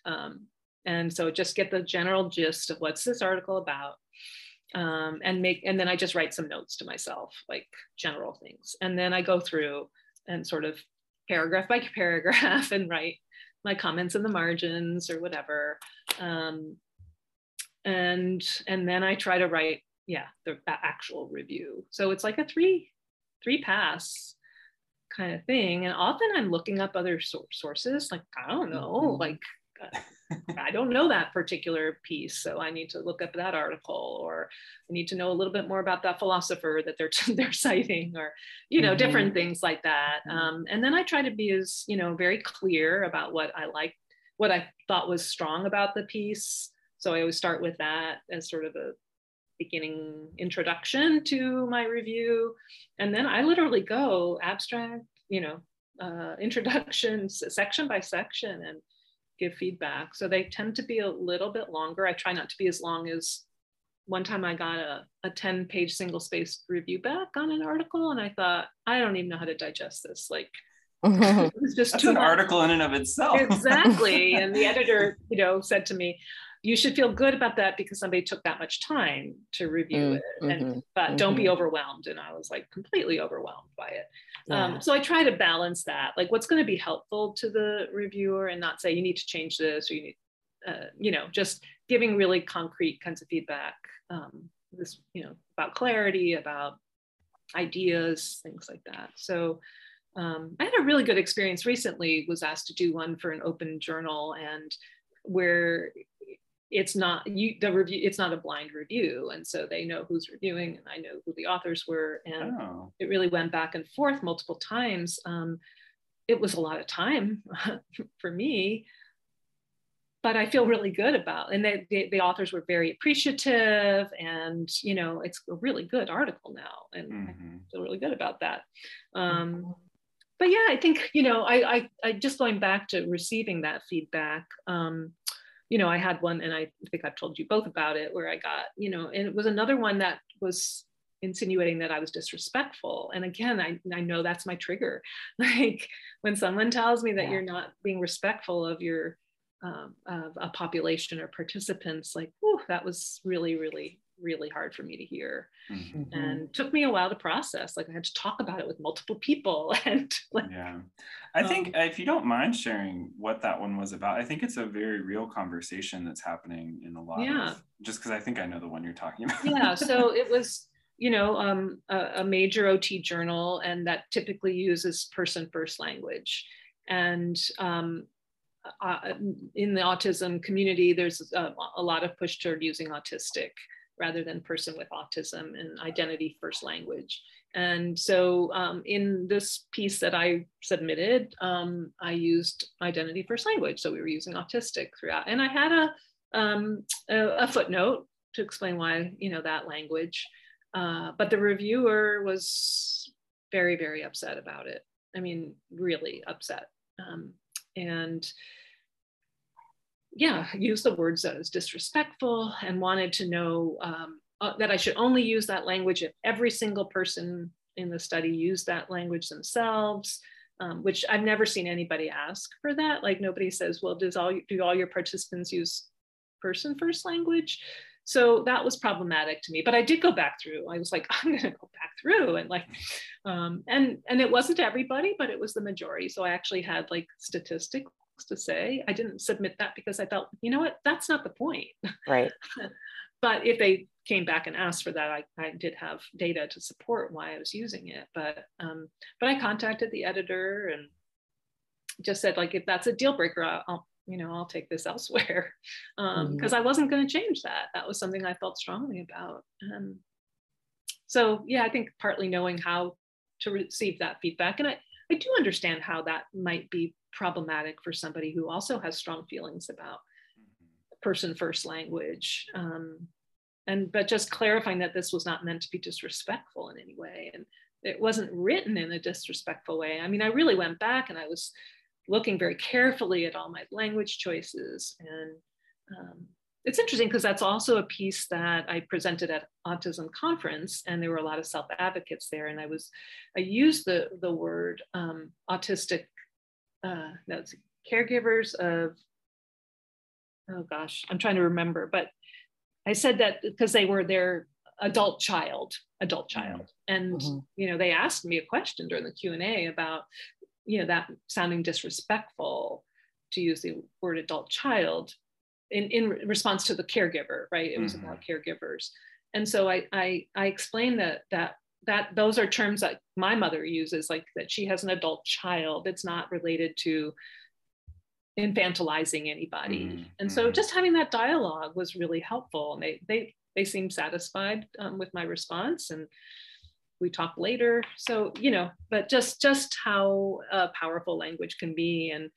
Um, and so just get the general gist of what's this article about, um, and make and then I just write some notes to myself, like general things, and then I go through and sort of paragraph by paragraph and write my comments in the margins or whatever. Um, and and then I try to write, yeah, the actual review. So it's like a three three pass kind of thing. And often I'm looking up other sources, like I don't know, mm-hmm. like I don't know that particular piece, so I need to look up that article, or I need to know a little bit more about that philosopher that they're they're citing, or you know, mm-hmm. different things like that. Mm-hmm. Um, and then I try to be as you know very clear about what I like, what I thought was strong about the piece. So I always start with that as sort of a beginning introduction to my review, and then I literally go abstract, you know, uh, introductions section by section and give feedback. So they tend to be a little bit longer. I try not to be as long as one time I got a, a 10 page single space review back on an article and I thought, I don't even know how to digest this. Like it was just That's an much. article in and of itself. exactly. And the editor, you know, said to me, you should feel good about that because somebody took that much time to review mm, it and mm-hmm, but mm-hmm. don't be mm-hmm. overwhelmed and i was like completely overwhelmed by it um, yeah. um, so i try to balance that like what's going to be helpful to the reviewer and not say you need to change this or you need uh, you know just giving really concrete kinds of feedback um, this you know about clarity about ideas things like that so um, i had a really good experience recently was asked to do one for an open journal and where it's not you the review it's not a blind review and so they know who's reviewing and i know who the authors were and oh. it really went back and forth multiple times um, it was a lot of time for me but i feel really good about and they, they, the authors were very appreciative and you know it's a really good article now and mm-hmm. i feel really good about that um, mm-hmm. but yeah i think you know I, I i just going back to receiving that feedback um, you know, I had one, and I think I've told you both about it, where I got, you know, and it was another one that was insinuating that I was disrespectful. And again, I, I know that's my trigger. Like when someone tells me that yeah. you're not being respectful of your um, of a population or participants, like, whew, that was really, really really hard for me to hear. Mm-hmm. and took me a while to process like i had to talk about it with multiple people and like yeah. I think um, if you don't mind sharing what that one was about i think it's a very real conversation that's happening in a lot yeah. of just because i think i know the one you're talking about. Yeah so it was you know um, a, a major ot journal and that typically uses person first language. And um, uh, in the autism community, there's a, a, lot of push toward using autistic rather than person with autism and identity first language. And so um, in this piece that I submitted, um, I used identity first language. So we were using autistic throughout. And I had a, um, a, a, footnote to explain why, you know, that language. Uh, but the reviewer was very, very upset about it. I mean, really upset. Um, and yeah, used the words that was disrespectful and wanted to know um, uh, that I should only use that language if every single person in the study used that language themselves, um, which I've never seen anybody ask for that. Like nobody says, well, does all do all your participants use person first language? So that was problematic to me. But I did go back through. I was like, I'm going to go back through and like, um, and and it wasn't everybody, but it was the majority. So I actually had like statistics to say. I didn't submit that because I felt, you know what, that's not the point. Right. but if they came back and asked for that, I, I did have data to support why I was using it. But um, but I contacted the editor and just said like if that's a deal breaker, I'll, you know I'll take this elsewhere because um, mm-hmm. I wasn't going to change that. That was something I felt strongly about. Um, so yeah, I think partly knowing how to receive that feedback, and I I do understand how that might be problematic for somebody who also has strong feelings about mm-hmm. person first language. Um, and but just clarifying that this was not meant to be disrespectful in any way and it wasn't written in a disrespectful way i mean i really went back and i was looking very carefully at all my language choices and um, it's interesting because that's also a piece that I presented at autism conference and there were a lot of self advocates there and I was I used the the word um, autistic uh, no, caregivers of oh gosh I'm trying to remember but I said that because they were their adult child adult mm-hmm. child and mm-hmm. you know they asked me a question during the Q&A about you know that sounding disrespectful to use the word adult child in, in response to the caregiver, right? It was mm-hmm. about caregivers. And so I, I, I explained that, that, that those are terms that my mother uses, like that she has an adult child. It's not related to infantilizing anybody. Mm-hmm. And so mm-hmm. just having that dialogue was really helpful. And they, they, they seemed satisfied um, with my response and we talked later. So, you know, but just, just how uh, powerful language can be and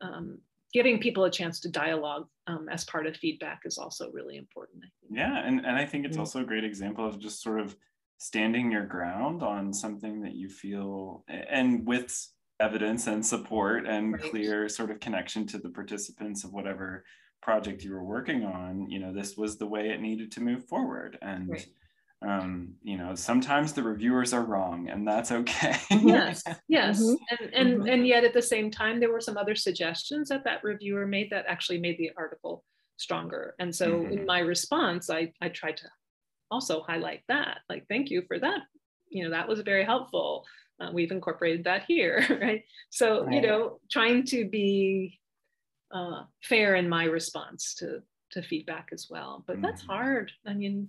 um, giving people a chance to dialogue um, as part of feedback is also really important. Yeah, and, and I think it's also a great example of just sort of standing your ground on something that you feel, and with evidence and support and right. clear sort of connection to the participants of whatever project you were working on, you know, this was the way it needed to move forward. And right um, you know sometimes the reviewers are wrong and that's okay yes yes mm-hmm. and and mm-hmm. and yet at the same time there were some other suggestions that that reviewer made that actually made the article stronger and so mm-hmm. in my response i i tried to also highlight that like thank you for that you know that was very helpful uh, we've incorporated that here right so right. you know trying to be uh, fair in my response to to feedback as well but that's mm-hmm. hard i mean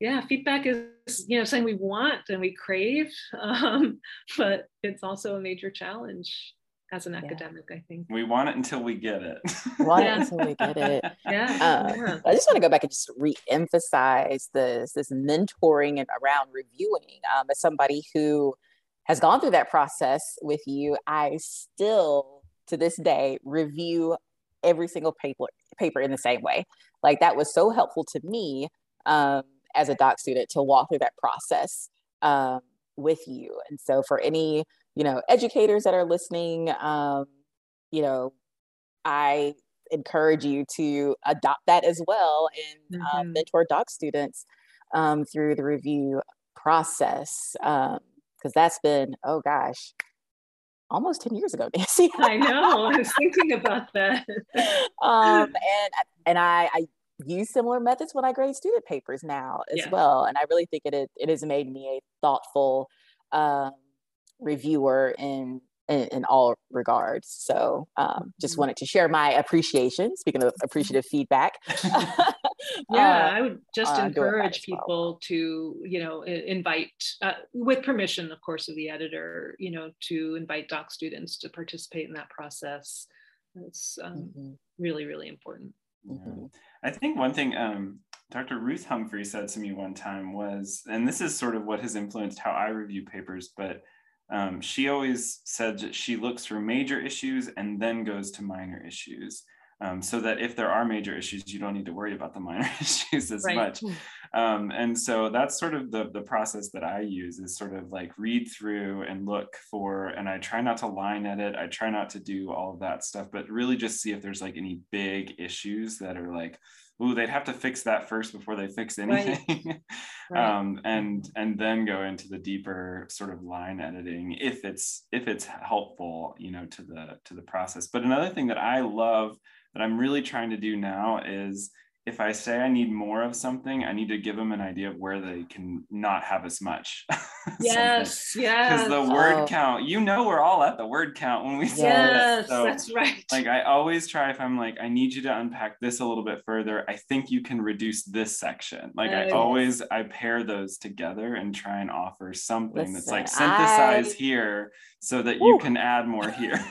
yeah, feedback is you know something we want and we crave, um, but it's also a major challenge as an yeah. academic. I think we want it until we get it. want yeah. it until we get it. yeah. Um, yeah. I just want to go back and just re-emphasize this this mentoring and around reviewing. Um, as somebody who has gone through that process with you, I still to this day review every single paper paper in the same way. Like that was so helpful to me. Um, as a doc student to walk through that process um, with you. And so for any, you know, educators that are listening, um, you know, I encourage you to adopt that as well and um, mm-hmm. um, mentor doc students um, through the review process. Because um, that's been, oh gosh, almost 10 years ago, Nancy. I know. I was thinking about that. um, and and I, I use similar methods when I grade student papers now as yeah. well. And I really think it, it has made me a thoughtful um, reviewer in, in, in all regards. So um, just mm-hmm. wanted to share my appreciation. Speaking of appreciative feedback. yeah, uh, I would just uh, encourage people well. to, you know, invite, uh, with permission, of course, of the editor, you know, to invite doc students to participate in that process. It's um, mm-hmm. really, really important. Mm-hmm. I think one thing um, Dr. Ruth Humphry said to me one time was, and this is sort of what has influenced how I review papers, but um, she always said that she looks for major issues and then goes to minor issues um, so that if there are major issues, you don't need to worry about the minor issues as right. much. Um, and so that's sort of the, the process that I use is sort of like read through and look for, and I try not to line edit. I try not to do all of that stuff, but really just see if there's like any big issues that are like, ooh, they'd have to fix that first before they fix anything. Right. right. um, and and then go into the deeper sort of line editing if it's if it's helpful, you know, to the to the process. But another thing that I love that I'm really trying to do now is if I say I need more of something, I need to give them an idea of where they can not have as much. yes, yes. Because the word oh. count, you know, we're all at the word count when we say yes, so, that's right. Like I always try if I'm like, I need you to unpack this a little bit further. I think you can reduce this section. Like I always I pair those together and try and offer something Listen, that's like synthesize I... here so that Woo. you can add more here.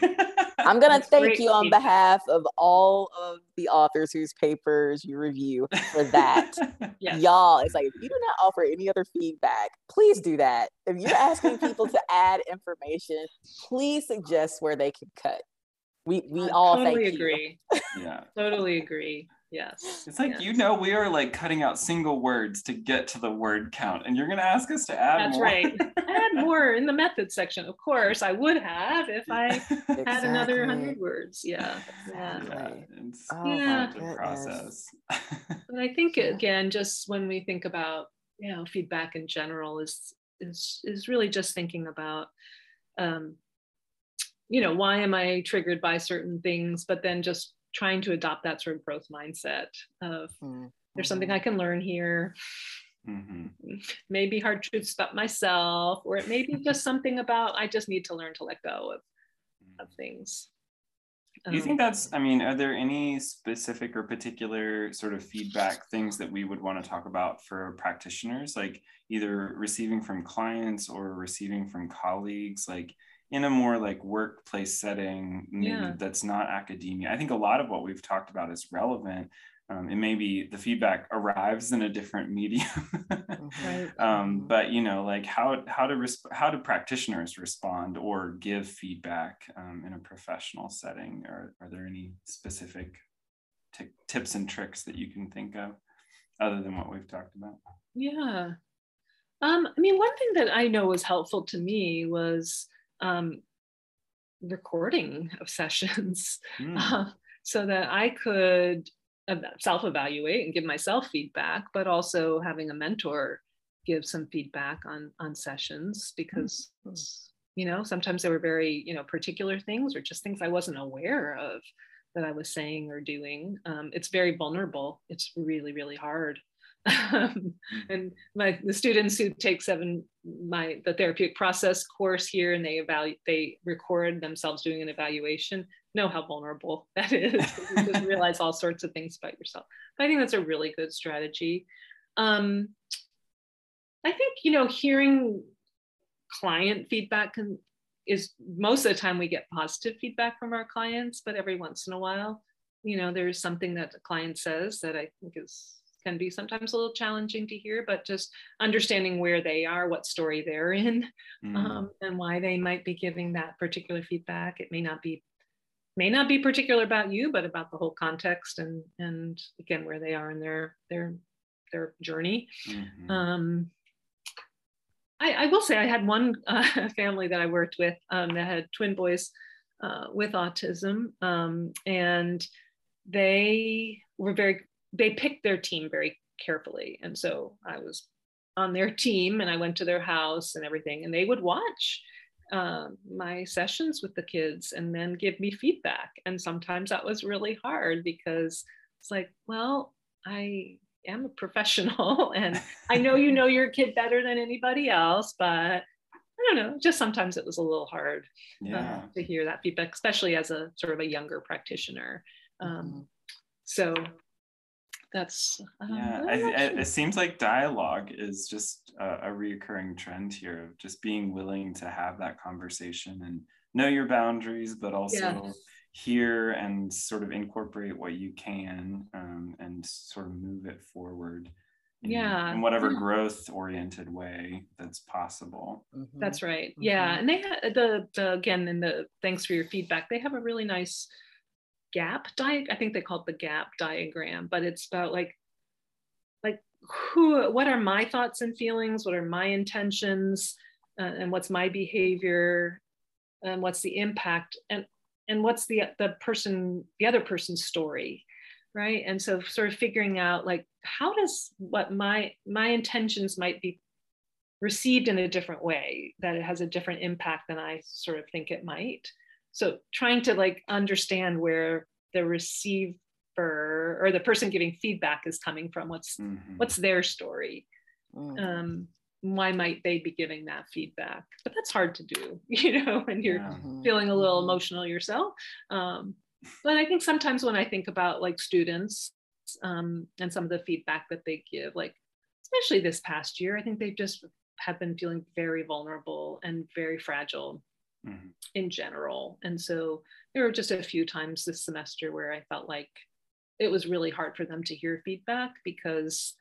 I'm going to thank you on behalf of all of the authors whose papers you review for that. yes. Y'all, it's like if you do not offer any other feedback, please do that. If you're asking people to add information, please suggest where they can cut. We we I all totally agree. yeah. Totally agree. Yes. It's like yes. you know we are like cutting out single words to get to the word count, and you're gonna ask us to add That's more. right. add more in the method section. Of course, I would have if I exactly. had another hundred words. Yeah. Yeah. yeah. It's oh, yeah. process. but I think again, just when we think about you know feedback in general is is is really just thinking about um, you know why am I triggered by certain things, but then just trying to adopt that sort of growth mindset of mm-hmm. there's something I can learn here. Mm-hmm. Maybe hard truths about myself, or it may be just something about I just need to learn to let go of, of mm-hmm. things. Do you think um, that's, I mean, are there any specific or particular sort of feedback things that we would want to talk about for practitioners, like either receiving from clients or receiving from colleagues? Like, in a more like workplace setting yeah. that's not academia i think a lot of what we've talked about is relevant um, it may be the feedback arrives in a different medium right. um, mm-hmm. but you know like how how to resp- how do practitioners respond or give feedback um, in a professional setting or are there any specific t- tips and tricks that you can think of other than what we've talked about yeah um, i mean one thing that i know was helpful to me was um, recording of sessions mm. uh, so that I could self evaluate and give myself feedback, but also having a mentor give some feedback on on sessions because mm. you know sometimes there were very you know particular things or just things I wasn't aware of that I was saying or doing. Um, it's very vulnerable. It's really really hard um, and my the students who take seven my the therapeutic process course here and they evaluate they record themselves doing an evaluation know how vulnerable that is. You just realize all sorts of things about yourself. But i think that's a really good strategy. Um, i think you know hearing client feedback can, is most of the time we get positive feedback from our clients but every once in a while you know there's something that a client says that i think is can be sometimes a little challenging to hear, but just understanding where they are, what story they're in, mm. um, and why they might be giving that particular feedback. It may not be may not be particular about you, but about the whole context and and again where they are in their their their journey. Mm-hmm. Um, I, I, will say I had one uh, family that I worked with um, that had twin boys uh, with autism, um, and they were very they picked their team very carefully. And so I was on their team and I went to their house and everything, and they would watch uh, my sessions with the kids and then give me feedback. And sometimes that was really hard because it's like, well, I am a professional and I know you know your kid better than anybody else, but I don't know, just sometimes it was a little hard uh, yeah. uh, to hear that feedback, especially as a sort of a younger practitioner. Um, mm-hmm. So that's um, yeah I, I, it seems like dialogue is just a, a reoccurring trend here of just being willing to have that conversation and know your boundaries but also yeah. hear and sort of incorporate what you can um, and sort of move it forward in, yeah in whatever growth oriented way that's possible mm-hmm. that's right mm-hmm. yeah and they had the, the again in the thanks for your feedback they have a really nice gap diag I think they call it the gap diagram, but it's about like like who what are my thoughts and feelings, what are my intentions, uh, and what's my behavior, and what's the impact, and and what's the the person the other person's story, right? And so sort of figuring out like how does what my my intentions might be received in a different way that it has a different impact than I sort of think it might so trying to like understand where the receiver or the person giving feedback is coming from what's mm-hmm. what's their story mm-hmm. um, why might they be giving that feedback but that's hard to do you know when you're. Mm-hmm. feeling a little mm-hmm. emotional yourself um, but i think sometimes when i think about like students um, and some of the feedback that they give like especially this past year i think they just have been feeling very vulnerable and very fragile mm-hmm. in general and so there were just a few times this semester where i felt like it was really hard for them to hear feedback because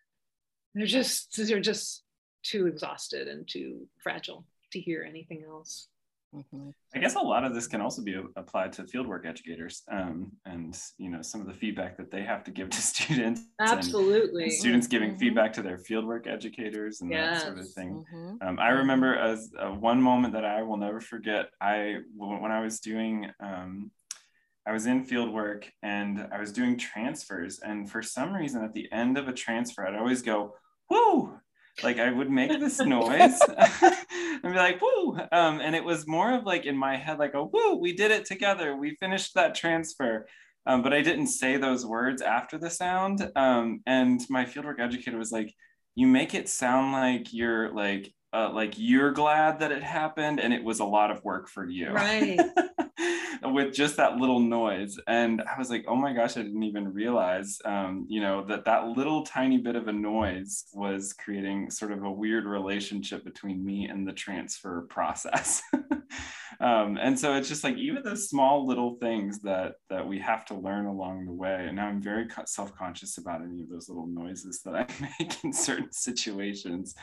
they're just they're just too exhausted and too fragile to hear anything else. Mm-hmm. I guess a lot of this can also be applied to fieldwork educators, um, and you know some of the feedback that they have to give to students. Absolutely, and, and students giving mm-hmm. feedback to their fieldwork educators and yes. that sort of thing. Mm-hmm. Um, I remember as uh, one moment that I will never forget. I when I was doing um, I was in fieldwork and I was doing transfers. And for some reason, at the end of a transfer, I'd always go, whoo, like I would make this noise and be like, woo. Um, and it was more of like in my head, like, oh, woo, we did it together. We finished that transfer. Um, but I didn't say those words after the sound. Um, and my fieldwork educator was like, you make it sound like you're like, uh, like you're glad that it happened and it was a lot of work for you. Right. with just that little noise. And I was like, oh my gosh, I didn't even realize, um, you know, that that little tiny bit of a noise was creating sort of a weird relationship between me and the transfer process. um, and so it's just like even those small little things that that we have to learn along the way. And now I'm very self-conscious about any of those little noises that I make in certain situations.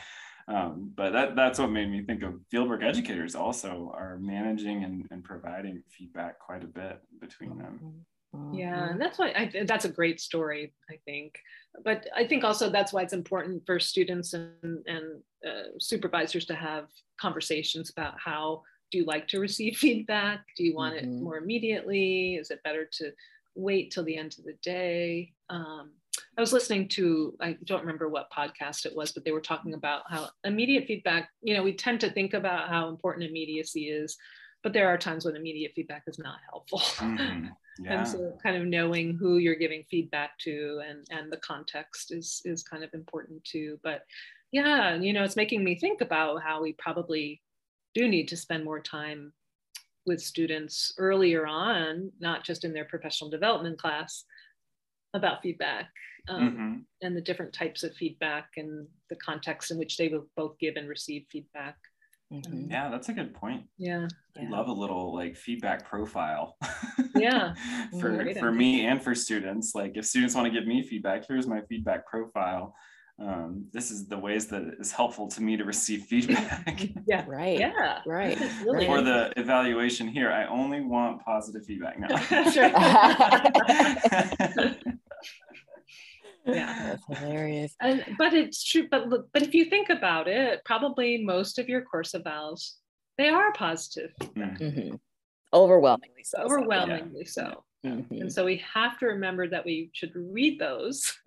Um, but that, that's what made me think of fieldwork educators also are managing and, and providing feedback quite a bit between them. Yeah, and that's why I, that's a great story, I think. But I think also that's why it's important for students and, and uh, supervisors to have conversations about how do you like to receive feedback? Do you want mm-hmm. it more immediately? Is it better to wait till the end of the day? Um, I was listening to, I don't remember what podcast it was, but they were talking about how immediate feedback, you know, we tend to think about how important immediacy is, but there are times when immediate feedback is not helpful. Mm-hmm. Yeah. and so kind of knowing who you're giving feedback to and, and the context is, is kind of important too. But yeah, you know, it's making me think about how we probably do need to spend more time with students earlier on, not just in their professional development class, about feedback um, mm-hmm. and the different types of feedback and the context in which they will both give and receive feedback. Mm-hmm. Yeah, that's a good point. Yeah. I love a little like feedback profile. yeah. for for me and for students. Like if students want to give me feedback, here's my feedback profile. Um, this is the ways that it is helpful to me to receive feedback. yeah. Right. Yeah. Right. Really For the evaluation here, I only want positive feedback now. Yeah that's hilarious and but it's true but but if you think about it probably most of your course evals they are positive mm-hmm. mm-hmm. overwhelmingly so overwhelmingly so, yeah. so. Mm-hmm. and so we have to remember that we should read those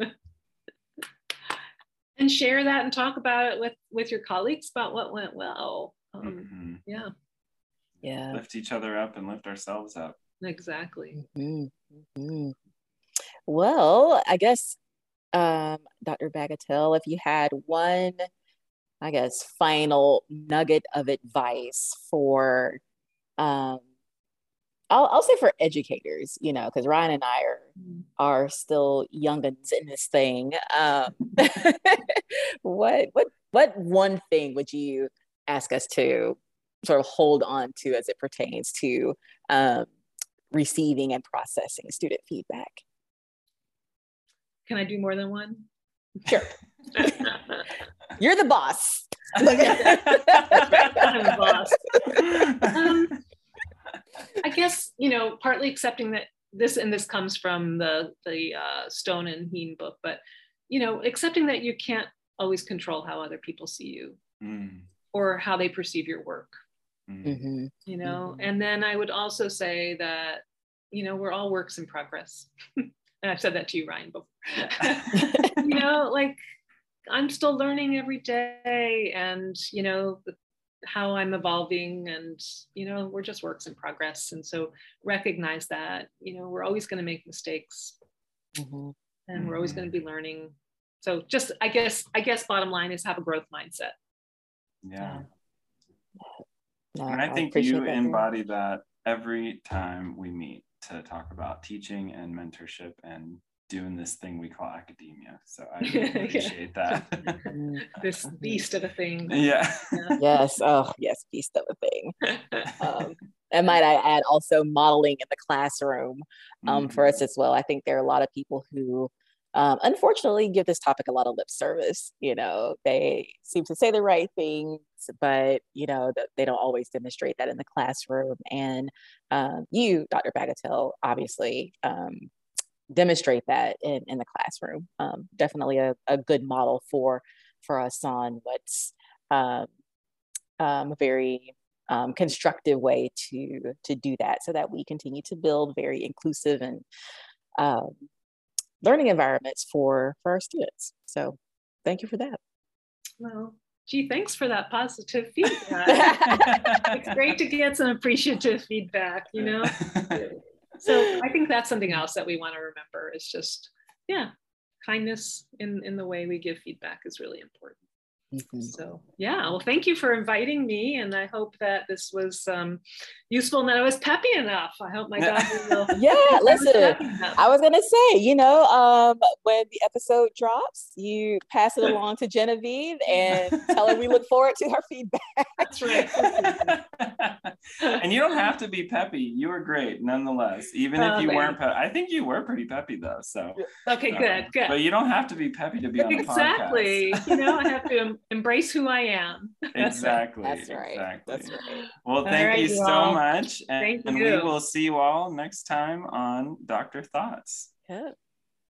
and share that and talk about it with with your colleagues about what went well um, mm-hmm. yeah yeah lift each other up and lift ourselves up exactly mm-hmm. Mm-hmm. well i guess um, Dr. Bagatell, if you had one, I guess, final nugget of advice for, um, I'll, I'll say for educators, you know, because Ryan and I are mm. are still youngins in this thing. Um, what what what one thing would you ask us to sort of hold on to as it pertains to um, receiving and processing student feedback? Can I do more than one? Sure. You're the boss. I'm the boss. Um, I guess you know, partly accepting that this and this comes from the the uh, Stone and Heen book, but you know, accepting that you can't always control how other people see you mm. or how they perceive your work. Mm. Mm-hmm. You know, mm-hmm. and then I would also say that you know we're all works in progress. and I've said that to you, Ryan, before. you know, like I'm still learning every day, and you know how I'm evolving, and you know we're just works in progress. And so recognize that you know we're always going to make mistakes, Mm-hmm. And we're always going to be learning. So just, I guess, I guess bottom line is have a growth mindset. Yeah. No, and I, I think you that embody that every time we meet to talk about teaching and mentorship and doing this thing we call academia. So I really appreciate that. Mm-hmm. this beast of a thing. Yeah. yeah. Yes. Oh, yes, beast of a thing. Um, and might I add also modeling in the classroom um, mm-hmm. for us as well. I think there are a lot of people who um, unfortunately give this topic a lot of lip service. You know, they seem to say the right things, but you know they don't always demonstrate that in the classroom. And um, you, Dr. Bagatell, obviously um, demonstrate that in, in the classroom. Um, definitely a, a good model for for us on what's um, um, a very um, constructive way to to do that, so that we continue to build very inclusive and um, learning environments for for our students. So, thank you for that. Well, gee, thanks for that positive feedback. it's great to get some appreciative feedback. You know. so I think that's something else that we want to remember is just, yeah, kindness in, in the way we give feedback is really important. Mm-hmm. So yeah, well, thank you for inviting me, and I hope that this was um, useful and that I was peppy enough. I hope my daughter will. yeah, listen, I was gonna say, you know, um, when the episode drops, you pass it along to Genevieve and tell her we look forward to her feedback. That's right. and you don't have to be peppy. You were great, nonetheless. Even if oh, you weren't, pe- I think you were pretty peppy though. So okay, good, good. But you don't have to be peppy to be on the exactly. podcast. Exactly. you know, I have to embrace who I am. exactly. That's right. Exactly. That's right. Well, thank right, you so all. much. And, and we will see you all next time on Dr. Thoughts. Yeah.